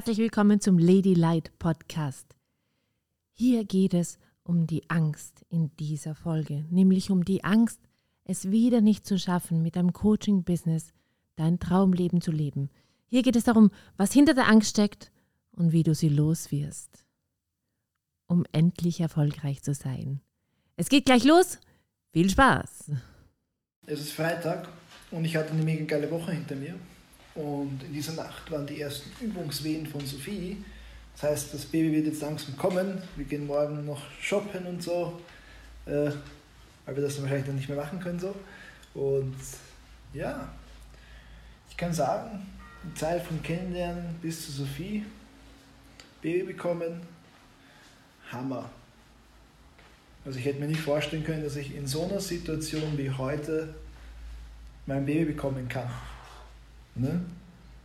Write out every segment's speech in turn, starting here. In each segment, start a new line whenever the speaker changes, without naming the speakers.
Herzlich willkommen zum Lady Light Podcast. Hier geht es um die Angst in dieser Folge, nämlich um die Angst, es wieder nicht zu schaffen, mit deinem Coaching-Business dein Traumleben zu leben. Hier geht es darum, was hinter der Angst steckt und wie du sie loswirst, um endlich erfolgreich zu sein. Es geht gleich los. Viel Spaß!
Es ist Freitag und ich hatte eine mega geile Woche hinter mir. Und in dieser Nacht waren die ersten Übungswehen von Sophie. Das heißt, das Baby wird jetzt langsam kommen. Wir gehen morgen noch shoppen und so, äh, weil wir das dann wahrscheinlich dann nicht mehr machen können. So. Und ja, ich kann sagen, die Zeit vom Kennenlernen bis zu Sophie, Baby bekommen, Hammer. Also ich hätte mir nicht vorstellen können, dass ich in so einer Situation wie heute mein Baby bekommen kann. Ne?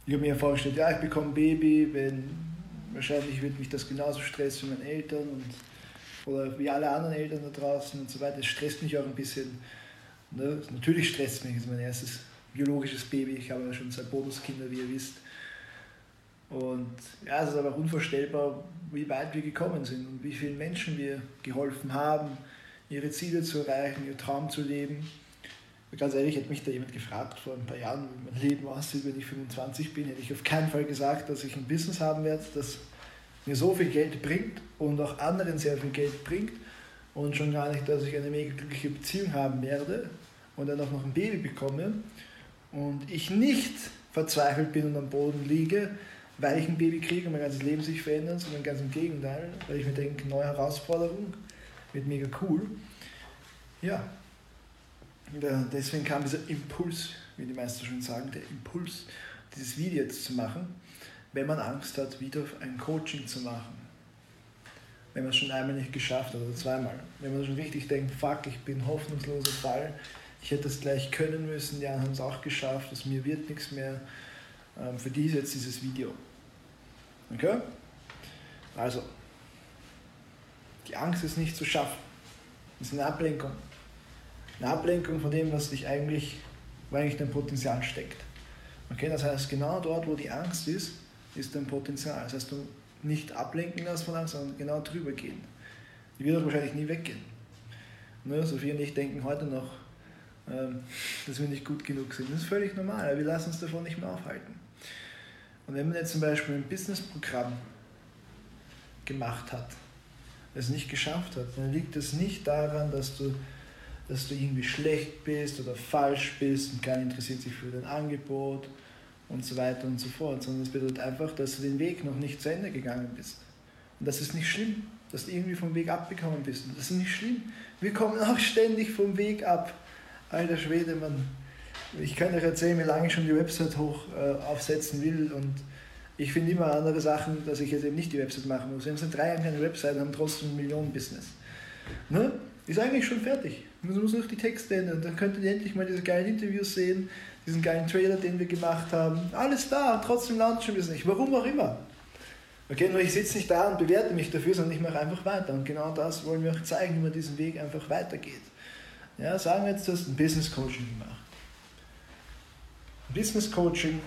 Ich habe mir vorgestellt, ja, ich bekomme ein Baby, wenn wahrscheinlich wird mich das genauso stressen wie meine Eltern und, oder wie alle anderen Eltern da draußen und so weiter. Es stresst mich auch ein bisschen. Ne? Natürlich stresst mich, das ist mein erstes biologisches Baby. Ich habe ja schon zwei Bonuskinder, wie ihr wisst. Und ja, es ist aber unvorstellbar, wie weit wir gekommen sind und wie vielen Menschen wir geholfen haben, ihre Ziele zu erreichen, ihr Traum zu leben. Ganz ehrlich, hätte mich da jemand gefragt vor ein paar Jahren, wie mein Leben aussieht, wenn ich 25 bin, hätte ich auf keinen Fall gesagt, dass ich ein Business haben werde, das mir so viel Geld bringt und auch anderen sehr viel Geld bringt und schon gar nicht, dass ich eine mega glückliche Beziehung haben werde und dann auch noch ein Baby bekomme und ich nicht verzweifelt bin und am Boden liege, weil ich ein Baby kriege und mein ganzes Leben sich verändert, sondern ganz im Gegenteil, weil ich mir denke, neue Herausforderung, wird mega cool. Ja, deswegen kam dieser Impuls, wie die meisten schon sagen, der Impuls, dieses Video jetzt zu machen, wenn man Angst hat, wieder ein Coaching zu machen. Wenn man es schon einmal nicht geschafft hat oder zweimal. Wenn man schon richtig denkt, fuck, ich bin hoffnungsloser Fall, ich hätte es gleich können müssen, die anderen haben es auch geschafft, aus mir wird nichts mehr. Ähm, für die ist jetzt dieses Video. Okay? Also, die Angst ist nicht zu schaffen. Das ist eine Ablenkung. Eine Ablenkung von dem, was dich eigentlich, wo eigentlich dein Potenzial steckt. Okay, das heißt, genau dort, wo die Angst ist, ist dein Potenzial. Das heißt, du nicht ablenken lassen von Angst, sondern genau drüber gehen. Die wird wahrscheinlich nie weggehen. Nur Sophie und ich denken heute noch, ähm, dass wir nicht gut genug sind. Das ist völlig normal, wir lassen uns davon nicht mehr aufhalten. Und wenn man jetzt zum Beispiel ein Businessprogramm gemacht hat, es nicht geschafft hat, dann liegt es nicht daran, dass du, dass du irgendwie schlecht bist oder falsch bist und keiner interessiert sich für dein Angebot und so weiter und so fort, sondern es bedeutet einfach, dass du den Weg noch nicht zu Ende gegangen bist. Und das ist nicht schlimm, dass du irgendwie vom Weg abgekommen bist. Und das ist nicht schlimm. Wir kommen auch ständig vom Weg ab alter Schwede, man, ich kann euch erzählen, wie lange ich schon die Website hoch äh, aufsetzen will und ich finde immer andere Sachen, dass ich jetzt eben nicht die Website machen muss. Wir haben seit drei Jahren keine Website und haben trotzdem ein Millionen-Business. Ne? Ist eigentlich schon fertig. Man muss noch die Texte ändern. Dann könntet ihr endlich mal diese geilen Interviews sehen, diesen geilen Trailer, den wir gemacht haben. Alles da und trotzdem launchen wir es nicht. Warum auch immer. Okay, nur ich sitze nicht da und bewerte mich dafür, sondern ich mache einfach weiter. Und genau das wollen wir auch zeigen, wie man diesen Weg einfach weitergeht. Ja, sagen wir jetzt, du hast ein Business Coaching gemacht. Business Coaching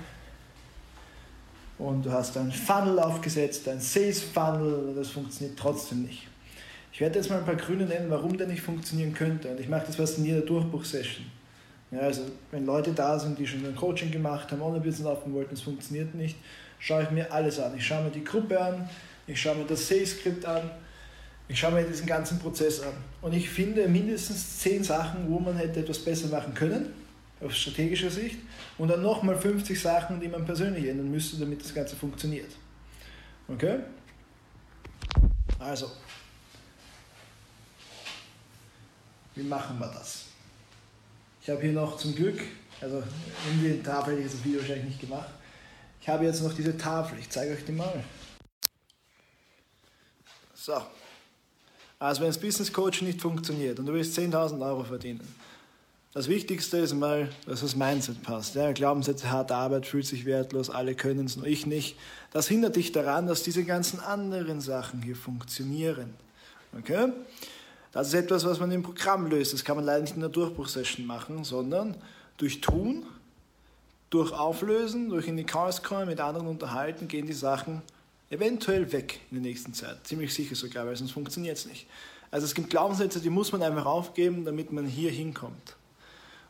und du hast einen Funnel aufgesetzt, ein Sales Funnel, das funktioniert trotzdem nicht. Ich werde jetzt mal ein paar Gründe nennen, warum der nicht funktionieren könnte. Und ich mache das fast in jeder Durchbruchsession. Ja, also, wenn Leute da sind, die schon ein Coaching gemacht haben, Online-Business aufbauen wollten, es funktioniert nicht, schaue ich mir alles an. Ich schaue mir die Gruppe an, ich schaue mir das Sales-Skript an, ich schaue mir diesen ganzen Prozess an und ich finde mindestens zehn Sachen, wo man hätte etwas besser machen können, aus strategischer Sicht, und dann nochmal 50 Sachen, die man persönlich ändern müsste, damit das Ganze funktioniert. Okay? Also, wie machen wir das? Ich habe hier noch zum Glück, also in die Tafel hätte ich das Video wahrscheinlich nicht gemacht, ich habe jetzt noch diese Tafel, ich zeige euch die mal. So, also wenn das Business Coaching nicht funktioniert und du willst 10.000 Euro verdienen, das Wichtigste ist mal, dass das Mindset passt. Ja, Glaubenssätze, harte Arbeit fühlt sich wertlos, alle können es, nur ich nicht. Das hindert dich daran, dass diese ganzen anderen Sachen hier funktionieren. Okay? Das ist etwas, was man im Programm löst. Das kann man leider nicht in der Durchbruchssession machen, sondern durch Tun, durch Auflösen, durch in die Chaos kommen, mit anderen unterhalten, gehen die Sachen eventuell weg in der nächsten Zeit. Ziemlich sicher sogar, weil sonst funktioniert es nicht. Also es gibt Glaubenssätze, die muss man einfach aufgeben, damit man hier hinkommt.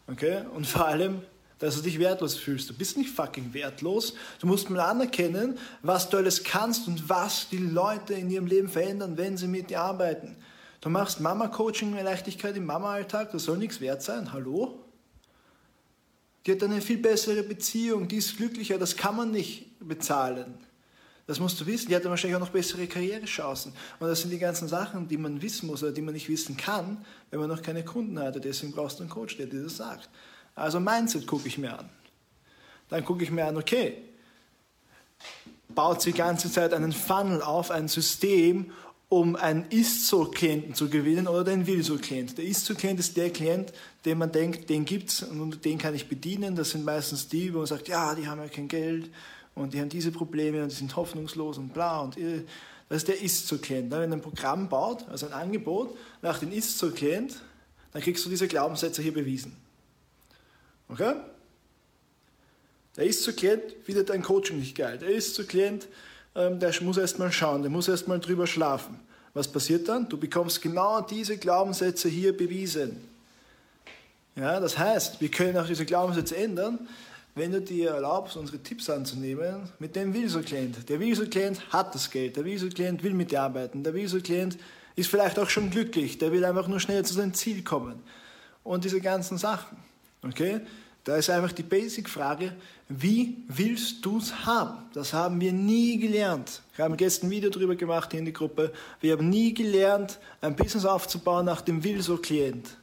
Okay? Und vor allem, dass du dich wertlos fühlst. Du bist nicht fucking wertlos. Du musst mal anerkennen, was du alles kannst und was die Leute in ihrem Leben verändern, wenn sie mit dir arbeiten. Du machst Mama-Coaching mit Leichtigkeit im Mama-Alltag, das soll nichts wert sein. Hallo? Die hat eine viel bessere Beziehung, die ist glücklicher, das kann man nicht bezahlen. Das musst du wissen. Die hat dann wahrscheinlich auch noch bessere Karrierechancen. Und das sind die ganzen Sachen, die man wissen muss oder die man nicht wissen kann, wenn man noch keine Kunden hat. Deswegen brauchst du einen Coach, der dir das sagt. Also Mindset gucke ich mir an. Dann gucke ich mir an, okay, baut sie die ganze Zeit einen Funnel auf, ein System, um einen Ist-So-Klienten zu gewinnen oder den Will-So-Klient. Der Ist-So-Klient ist der Klient, den man denkt, den gibt es und den kann ich bedienen. Das sind meistens die, wo man sagt, ja, die haben ja kein Geld und die haben diese Probleme und die sind hoffnungslos und bla und irre. Das ist der Ist-Zu-Klient. Wenn ein Programm baut, also ein Angebot nach dem Ist-Zu-Klient, dann kriegst du diese Glaubenssätze hier bewiesen. Okay? Der Ist-Zu-Klient findet dein Coaching nicht geil. Der Ist-Zu-Klient, ähm, der muss erst mal schauen, der muss erst mal drüber schlafen. Was passiert dann? Du bekommst genau diese Glaubenssätze hier bewiesen. Ja, das heißt, wir können auch diese Glaubenssätze ändern, wenn du dir erlaubst, unsere Tipps anzunehmen, mit dem Viso-Klient. Der Viso-Klient hat das Geld, der Viso-Klient will mit dir arbeiten, der Viso-Klient ist vielleicht auch schon glücklich, der will einfach nur schnell zu seinem Ziel kommen. Und diese ganzen Sachen. Okay? Da ist einfach die Basic-Frage, wie willst du es haben? Das haben wir nie gelernt. Wir haben gestern ein Video darüber gemacht in die Gruppe. Wir haben nie gelernt, ein Business aufzubauen nach dem Will-So-Klient.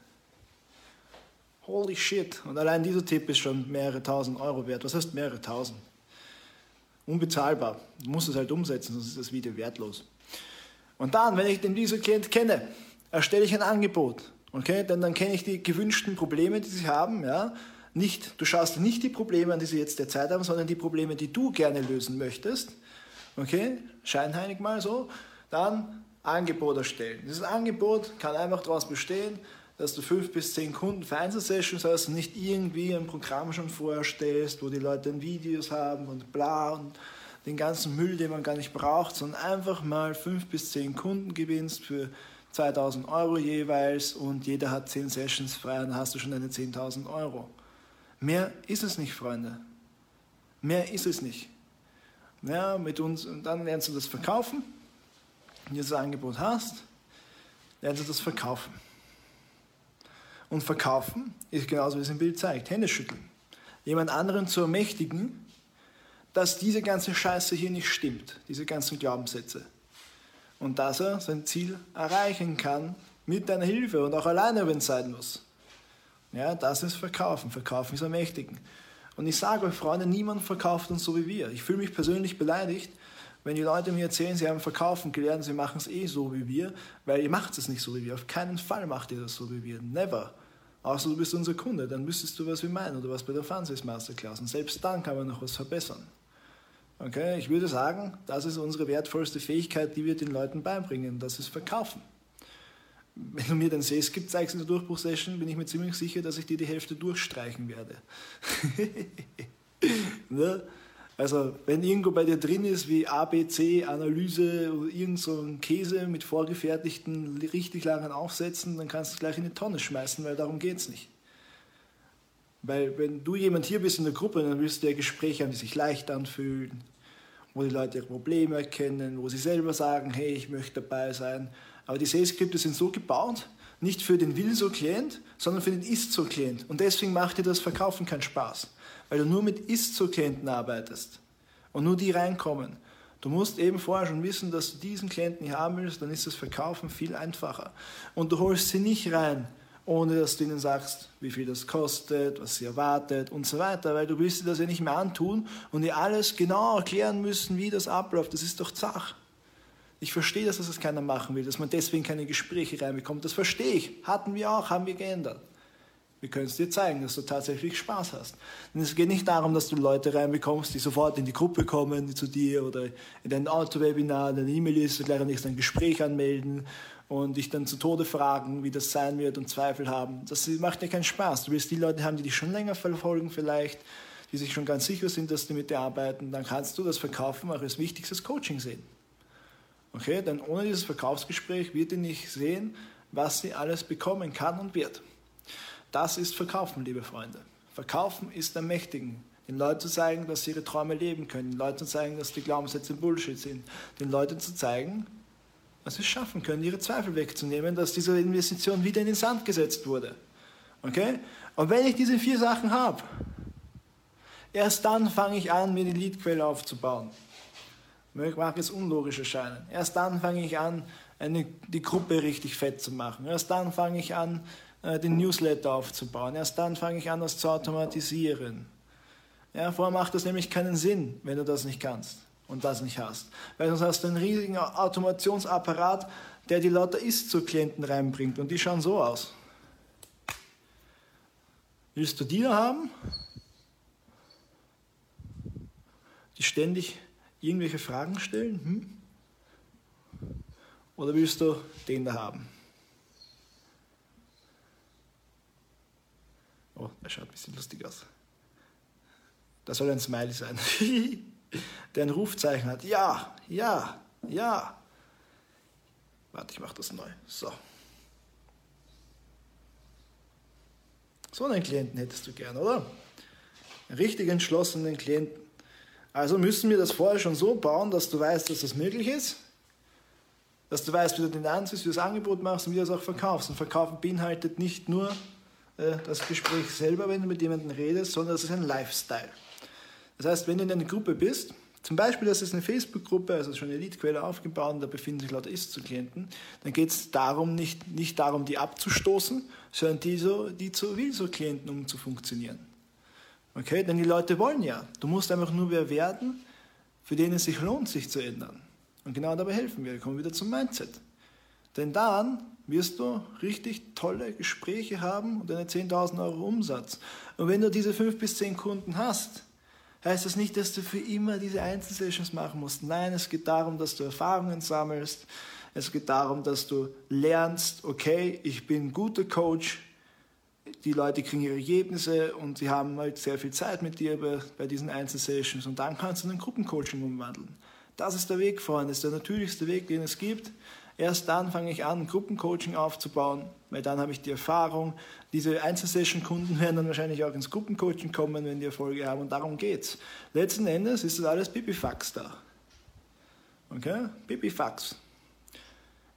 Holy shit. Und allein dieser Tipp ist schon mehrere tausend Euro wert. Was heißt mehrere tausend? Unbezahlbar. Du musst es halt umsetzen, sonst ist das Video wertlos. Und dann, wenn ich den dieser Klient kenne, erstelle ich ein Angebot. Okay? Denn dann kenne ich die gewünschten Probleme, die sie haben. Ja? Nicht, du schaust nicht die Probleme an, die sie jetzt derzeit haben, sondern die Probleme, die du gerne lösen möchtest. Okay? Scheinheilig mal so. Dann Angebot erstellen. Dieses Angebot kann einfach daraus bestehen, dass du fünf bis zehn Kunden für Einzelsessions hast und nicht irgendwie ein Programm schon vorstellst, wo die Leute dann Videos haben und bla und den ganzen Müll, den man gar nicht braucht, sondern einfach mal fünf bis zehn Kunden gewinnst für 2000 Euro jeweils und jeder hat zehn Sessions frei dann hast du schon deine 10.000 Euro. Mehr ist es nicht, Freunde. Mehr ist es nicht. Ja, mit uns, und dann lernst du das verkaufen. Wenn du das Angebot hast, lernst du das verkaufen. Und verkaufen ist genauso, wie es im Bild zeigt. Hände schütteln. Jemand anderen zu ermächtigen, dass diese ganze Scheiße hier nicht stimmt, diese ganzen Glaubenssätze. Und dass er sein Ziel erreichen kann mit deiner Hilfe und auch alleine, wenn es sein muss. Ja, das ist Verkaufen. Verkaufen ist ermächtigen. Und ich sage euch, Freunde, niemand verkauft uns so wie wir. Ich fühle mich persönlich beleidigt, wenn die Leute mir erzählen, sie haben Verkaufen gelernt, sie machen es eh so wie wir, weil ihr macht es nicht so wie wir. Auf keinen Fall macht ihr das so wie wir. Never. Außer du bist unser Kunde, dann müsstest du was wie meinen oder was bei der Francis Masterclass. Und selbst dann kann man noch was verbessern. Okay, ich würde sagen, das ist unsere wertvollste Fähigkeit, die wir den Leuten beibringen. Das ist Verkaufen. Wenn du mir den Sales gibt, zeigst in der Durchbruchsession, bin ich mir ziemlich sicher, dass ich dir die Hälfte durchstreichen werde. ne? Also wenn irgendwo bei dir drin ist wie ABC, Analyse oder irgend so ein Käse mit vorgefertigten, richtig langen Aufsätzen, dann kannst du es gleich in die Tonne schmeißen, weil darum geht es nicht. Weil wenn du jemand hier bist in der Gruppe, dann willst du ja Gespräche haben, die sich leicht anfühlen, wo die Leute ihre Probleme erkennen, wo sie selber sagen, hey, ich möchte dabei sein. Aber die Sales-Skripte sind so gebaut, nicht für den Will-So-Klient, sondern für den Ist-So-Klient. Und deswegen macht dir das Verkaufen keinen Spaß weil du nur mit Ist-Zu-Klienten arbeitest und nur die reinkommen. Du musst eben vorher schon wissen, dass du diesen Klienten hier haben willst, dann ist das Verkaufen viel einfacher. Und du holst sie nicht rein, ohne dass du ihnen sagst, wie viel das kostet, was sie erwartet und so weiter, weil du willst dir das ja nicht mehr antun und dir alles genau erklären müssen, wie das abläuft. Das ist doch Zach. Ich verstehe, dass das keiner machen will, dass man deswegen keine Gespräche reinbekommt. Das verstehe ich. Hatten wir auch, haben wir geändert. Wir können es dir zeigen, dass du tatsächlich Spaß hast. Denn es geht nicht darum, dass du Leute reinbekommst, die sofort in die Gruppe kommen, die zu dir oder in dein Auto-Webinar, deine E-Mail-Liste gleich am nächsten ein Gespräch anmelden und dich dann zu Tode fragen, wie das sein wird und Zweifel haben. Das macht dir keinen Spaß. Du willst die Leute haben, die dich schon länger verfolgen vielleicht, die sich schon ganz sicher sind, dass die mit dir arbeiten, dann kannst du das Verkaufen auch als wichtigstes Coaching sehen. Okay, denn ohne dieses Verkaufsgespräch wird ihr nicht sehen, was sie alles bekommen kann und wird. Das ist Verkaufen, liebe Freunde. Verkaufen ist ermächtigen. Den Leuten zu zeigen, dass sie ihre Träume leben können. Den Leuten zu zeigen, dass die Glaubenssätze Bullshit sind. Den Leuten zu zeigen, dass sie es schaffen können, ihre Zweifel wegzunehmen, dass diese Investition wieder in den Sand gesetzt wurde. Okay? Und wenn ich diese vier Sachen habe, erst dann fange ich an, mir die Leadquelle aufzubauen. Mag es unlogisch erscheinen. Erst dann fange ich an, eine, die Gruppe richtig fett zu machen. Erst dann fange ich an, äh, den Newsletter aufzubauen. Erst dann fange ich an, das zu automatisieren. Ja, vorher macht das nämlich keinen Sinn, wenn du das nicht kannst und das nicht hast. Weil sonst hast du einen riesigen Automationsapparat, der die lauter Ist zu Klienten reinbringt und die schauen so aus. Willst du die da haben? Die ständig irgendwelche Fragen stellen? Hm? Oder willst du den da haben? Oh, der schaut ein bisschen lustig aus. Das soll ein Smiley sein. der ein Rufzeichen hat. Ja, ja, ja. Warte, ich mache das neu. So. So einen Klienten hättest du gern, oder? Einen richtig entschlossenen Klienten. Also müssen wir das vorher schon so bauen, dass du weißt, dass das möglich ist. Dass du weißt, wie du den anziehst, wie du das Angebot machst und wie du das auch verkaufst. Und Verkaufen beinhaltet nicht nur äh, das Gespräch selber, wenn du mit jemandem redest, sondern es ist ein Lifestyle. Das heißt, wenn du in einer Gruppe bist, zum Beispiel, das ist eine Facebook-Gruppe, also schon eine Leadquelle aufgebaut und da befinden sich lauter Ist-zu-Klienten. Dann geht es darum, nicht, nicht darum, die abzustoßen, sondern die, so, die zu Will-so-Klienten, um zu funktionieren. Okay, denn die Leute wollen ja. Du musst einfach nur wer werden, für den es sich lohnt, sich zu ändern. Und genau dabei helfen wir. Wir kommen wieder zum Mindset. Denn dann wirst du richtig tolle Gespräche haben und eine 10.000 Euro Umsatz. Und wenn du diese 5 bis 10 Kunden hast, heißt das nicht, dass du für immer diese Einzelsessions machen musst. Nein, es geht darum, dass du Erfahrungen sammelst. Es geht darum, dass du lernst, okay, ich bin guter Coach. Die Leute kriegen ihre Ergebnisse und sie haben halt sehr viel Zeit mit dir bei, bei diesen Einzelsessions und dann kannst du in ein Gruppencoaching umwandeln. Das ist der Weg, Freunde, das ist der natürlichste Weg, den es gibt. Erst dann fange ich an, Gruppencoaching aufzubauen, weil dann habe ich die Erfahrung. Diese Einzelsession-Kunden werden dann wahrscheinlich auch ins Gruppencoaching kommen, wenn die Erfolge haben und darum geht's. Letzten Endes ist das alles Pipifax da. Okay? Pipifax.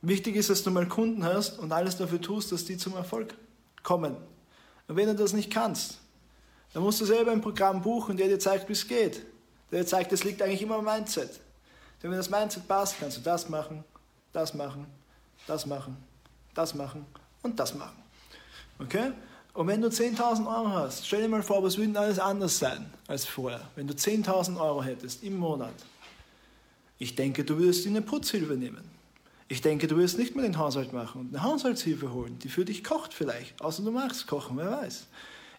Wichtig ist, dass du mal Kunden hast und alles dafür tust, dass die zum Erfolg kommen. Und wenn du das nicht kannst, dann musst du selber ein Programm buchen, der dir zeigt, wie es geht. Der dir zeigt, es liegt eigentlich immer am Mindset. Denn wenn das Mindset passt, kannst du das machen, das machen, das machen, das machen und das machen. Okay? Und wenn du 10.000 Euro hast, stell dir mal vor, was würde alles anders sein als vorher, wenn du 10.000 Euro hättest im Monat. Ich denke, du würdest dir eine Putzhilfe nehmen. Ich denke, du wirst nicht mehr den Haushalt machen und eine Haushaltshilfe holen, die für dich kocht vielleicht, außer du magst kochen, wer weiß.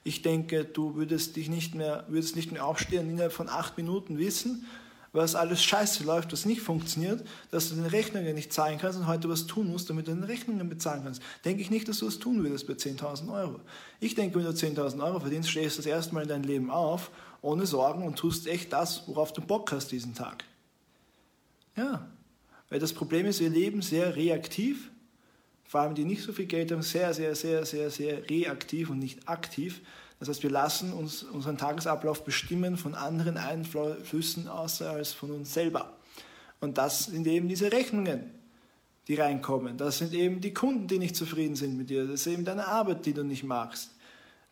Ich denke, du würdest dich nicht mehr, würdest nicht mehr aufstehen innerhalb von acht Minuten wissen, was alles scheiße läuft, was nicht funktioniert, dass du deine Rechnungen nicht zahlen kannst und heute was tun musst, damit du deine Rechnungen bezahlen kannst. Denke ich nicht, dass du das tun würdest bei 10.000 Euro. Ich denke, wenn du 10.000 Euro verdienst, stehst du das erste Mal in dein Leben auf, ohne Sorgen und tust echt das, worauf du Bock hast diesen Tag. Ja, weil das Problem ist, wir leben sehr reaktiv, vor allem die nicht so viel Geld haben, sehr, sehr, sehr, sehr, sehr reaktiv und nicht aktiv. Das heißt, wir lassen uns unseren Tagesablauf bestimmen von anderen Einflüssen außer als von uns selber. Und das sind eben diese Rechnungen, die reinkommen. Das sind eben die Kunden, die nicht zufrieden sind mit dir. Das ist eben deine Arbeit, die du nicht magst.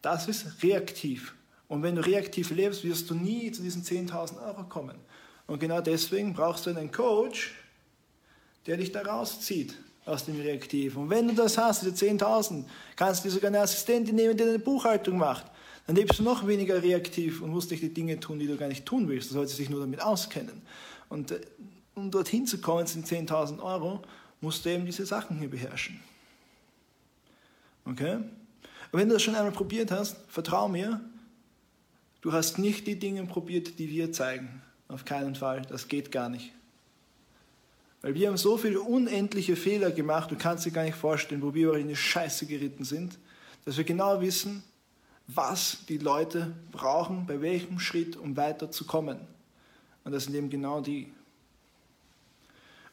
Das ist reaktiv. Und wenn du reaktiv lebst, wirst du nie zu diesen 10.000 Euro kommen. Und genau deswegen brauchst du einen Coach, der dich da rauszieht aus dem Reaktiv. Und wenn du das hast, diese 10.000, kannst du dir sogar eine Assistentin nehmen, die deine Buchhaltung macht dann lebst du noch weniger reaktiv und musst nicht die Dinge tun, die du gar nicht tun willst. Du solltest dich nur damit auskennen. Und äh, um dorthin zu kommen, sind 10.000 Euro, musst du eben diese Sachen hier beherrschen. Okay? Und wenn du das schon einmal probiert hast, vertrau mir, du hast nicht die Dinge probiert, die wir zeigen. Auf keinen Fall. Das geht gar nicht. Weil wir haben so viele unendliche Fehler gemacht, du kannst dir gar nicht vorstellen, wo wir in die Scheiße geritten sind, dass wir genau wissen, was die Leute brauchen, bei welchem Schritt, um weiterzukommen. Und das sind eben genau die.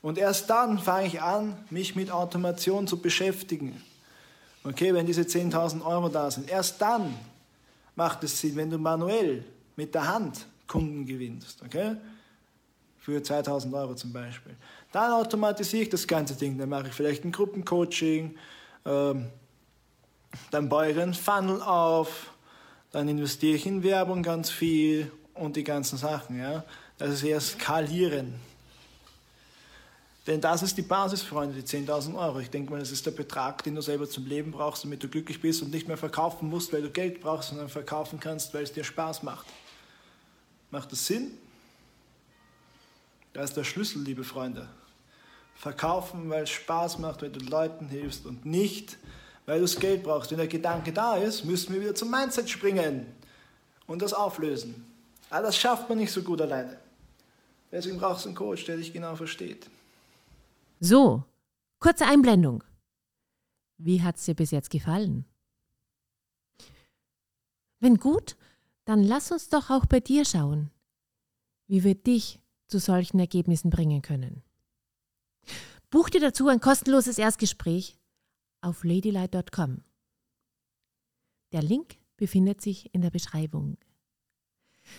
Und erst dann fange ich an, mich mit Automation zu beschäftigen. Okay, wenn diese 10.000 Euro da sind, erst dann macht es Sinn, wenn du manuell mit der Hand Kunden gewinnst. Okay? Für 2.000 Euro zum Beispiel. Dann automatisiere ich das ganze Ding. Dann mache ich vielleicht ein Gruppencoaching, ähm, dann baue ich einen Funnel auf, dann investiere ich in Werbung ganz viel und die ganzen Sachen. Ja? Das ist eher skalieren. Denn das ist die Basis, Freunde, die 10.000 Euro. Ich denke mal, das ist der Betrag, den du selber zum Leben brauchst, damit du glücklich bist und nicht mehr verkaufen musst, weil du Geld brauchst, sondern verkaufen kannst, weil es dir Spaß macht. Macht das Sinn? Da ist der Schlüssel, liebe Freunde. Verkaufen, weil es Spaß macht, weil du Leuten hilfst und nicht, weil du das Geld brauchst. Wenn der Gedanke da ist, müssen wir wieder zum Mindset springen und das auflösen. Aber das schafft man nicht so gut alleine. Deswegen brauchst du einen Coach, der dich genau versteht.
So, kurze Einblendung. Wie hat es dir bis jetzt gefallen? Wenn gut, dann lass uns doch auch bei dir schauen, wie wir dich zu solchen Ergebnissen bringen können. Buch dir dazu ein kostenloses Erstgespräch auf ladylight.com. Der Link befindet sich in der Beschreibung.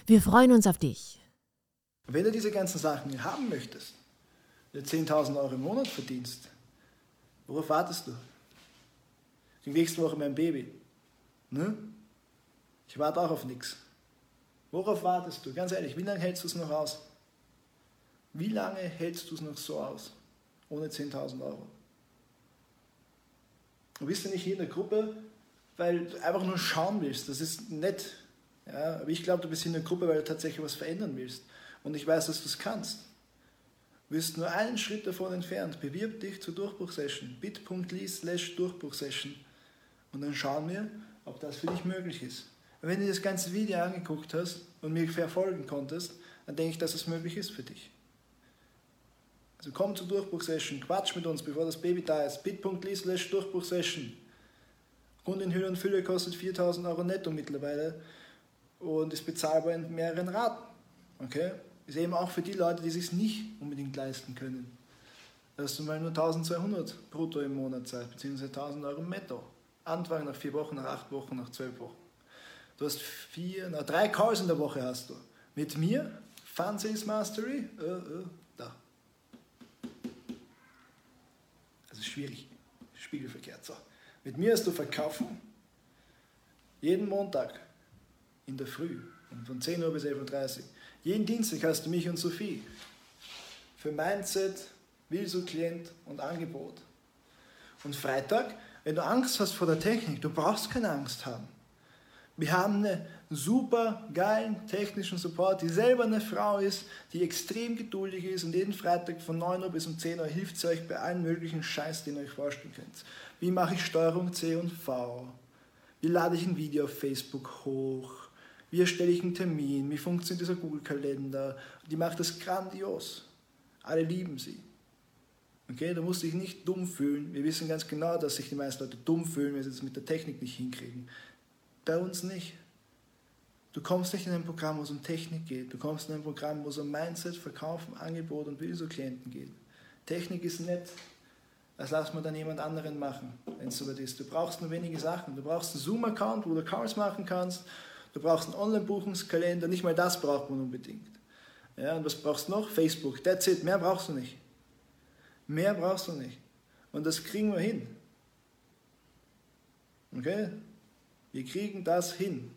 Wir freuen uns auf dich.
Wenn du diese ganzen Sachen haben möchtest, wenn du 10.000 Euro im Monat verdienst, worauf wartest du? Die nächste Woche mein Baby. Ne? Ich warte auch auf nichts. Worauf wartest du? Ganz ehrlich, wie lange hältst du es noch aus? Wie lange hältst du es noch so aus? Ohne 10.000 Euro. Du bist ja nicht hier in der Gruppe, weil du einfach nur schauen willst. Das ist nett. Ja, aber ich glaube, du bist hier in der Gruppe, weil du tatsächlich was verändern willst. Und ich weiß, dass du es kannst. Du bist nur einen Schritt davon entfernt. Bewirb dich zur Durchbruchsession. bit.ly slash Durchbruchsession. Und dann schauen wir, ob das für dich möglich ist. Wenn du das ganze Video angeguckt hast und mir verfolgen konntest, dann denke ich, dass es möglich ist für dich. Komm zur Durchbruchsession, quatsch mit uns, bevor das Baby da ist. bit.ly slash Durchbruchsession. Grund in Hülle und Fülle kostet 4000 Euro netto mittlerweile und ist bezahlbar in mehreren Raten. Okay? Ist eben auch für die Leute, die es sich nicht unbedingt leisten können. Dass du mal nur 1200 brutto im Monat zahlst, beziehungsweise 1000 Euro netto. Anfang nach vier Wochen, nach acht Wochen, nach zwölf Wochen. Du hast vier, na, drei Calls in der Woche hast du. Mit mir, Fun Sales Mastery, äh, äh, schwierig. Spiegelverkehrt. So. Mit mir hast du verkaufen. Jeden Montag in der Früh von 10 Uhr bis 11.30 Uhr. Jeden Dienstag hast du mich und Sophie für Mindset, Wilso Klient und Angebot. Und Freitag, wenn du Angst hast vor der Technik, du brauchst keine Angst haben. Wir haben eine super geilen technischen Support, die selber eine Frau ist, die extrem geduldig ist und jeden Freitag von 9 Uhr bis um 10 Uhr hilft sie euch bei allen möglichen Scheiß, den ihr euch vorstellen könnt. Wie mache ich Steuerung C und V? Wie lade ich ein Video auf Facebook hoch? Wie erstelle ich einen Termin? Wie funktioniert dieser Google-Kalender? Die macht das grandios. Alle lieben sie. Okay, da musst du dich nicht dumm fühlen. Wir wissen ganz genau, dass sich die meisten Leute dumm fühlen, wenn sie das mit der Technik nicht hinkriegen. Bei uns nicht. Du kommst nicht in ein Programm, wo es um Technik geht. Du kommst in ein Programm, wo es um Mindset, Verkaufen, Angebot und Klienten geht. Technik ist nett. Das lass mal dann jemand anderen machen, wenn es soweit ist. Du brauchst nur wenige Sachen. Du brauchst einen Zoom-Account, wo du Calls machen kannst. Du brauchst einen Online-Buchungskalender. Nicht mal das braucht man unbedingt. Ja, und was brauchst du noch? Facebook. That's it. Mehr brauchst du nicht. Mehr brauchst du nicht. Und das kriegen wir hin. Okay? Wir kriegen das hin.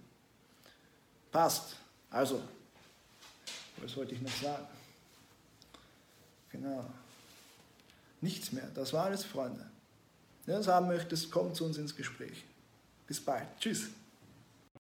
Passt. Also, was wollte ich noch sagen? Genau. Nichts mehr. Das war alles, Freunde. Wenn du das haben möchtest, komm zu uns ins Gespräch. Bis bald. Tschüss.